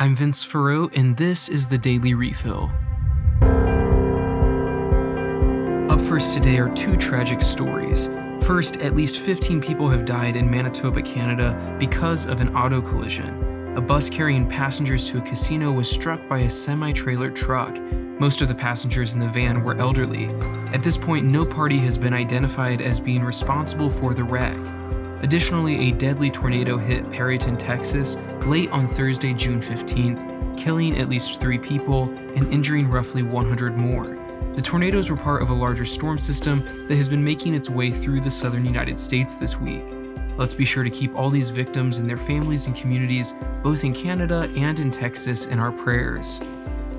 I'm Vince Farreau, and this is the Daily Refill. Up first today are two tragic stories. First, at least 15 people have died in Manitoba, Canada because of an auto collision. A bus carrying passengers to a casino was struck by a semi trailer truck. Most of the passengers in the van were elderly. At this point, no party has been identified as being responsible for the wreck. Additionally, a deadly tornado hit Perryton, Texas, late on Thursday, June 15th, killing at least three people and injuring roughly 100 more. The tornadoes were part of a larger storm system that has been making its way through the southern United States this week. Let's be sure to keep all these victims and their families and communities, both in Canada and in Texas, in our prayers.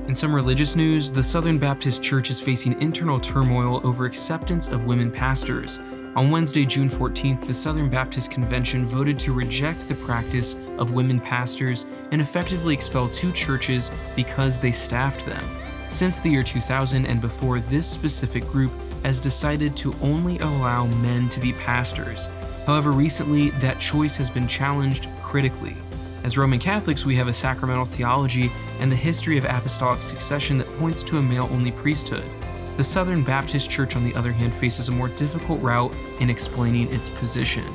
In some religious news, the Southern Baptist Church is facing internal turmoil over acceptance of women pastors. On Wednesday, June 14th, the Southern Baptist Convention voted to reject the practice of women pastors and effectively expel two churches because they staffed them. Since the year 2000 and before, this specific group has decided to only allow men to be pastors. However, recently that choice has been challenged critically. As Roman Catholics, we have a sacramental theology and the history of apostolic succession that points to a male only priesthood. The Southern Baptist Church, on the other hand, faces a more difficult route in explaining its position.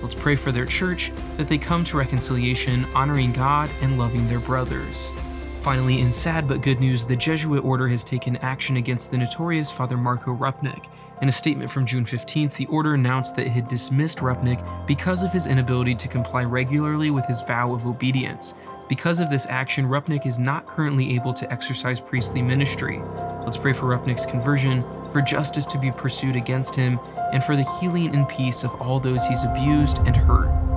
Let's pray for their church that they come to reconciliation, honoring God and loving their brothers. Finally, in sad but good news, the Jesuit order has taken action against the notorious Father Marko Rupnik. In a statement from June 15th, the order announced that it had dismissed Rupnik because of his inability to comply regularly with his vow of obedience. Because of this action, Rupnik is not currently able to exercise priestly ministry. Let's pray for Rupnik's conversion, for justice to be pursued against him, and for the healing and peace of all those he's abused and hurt.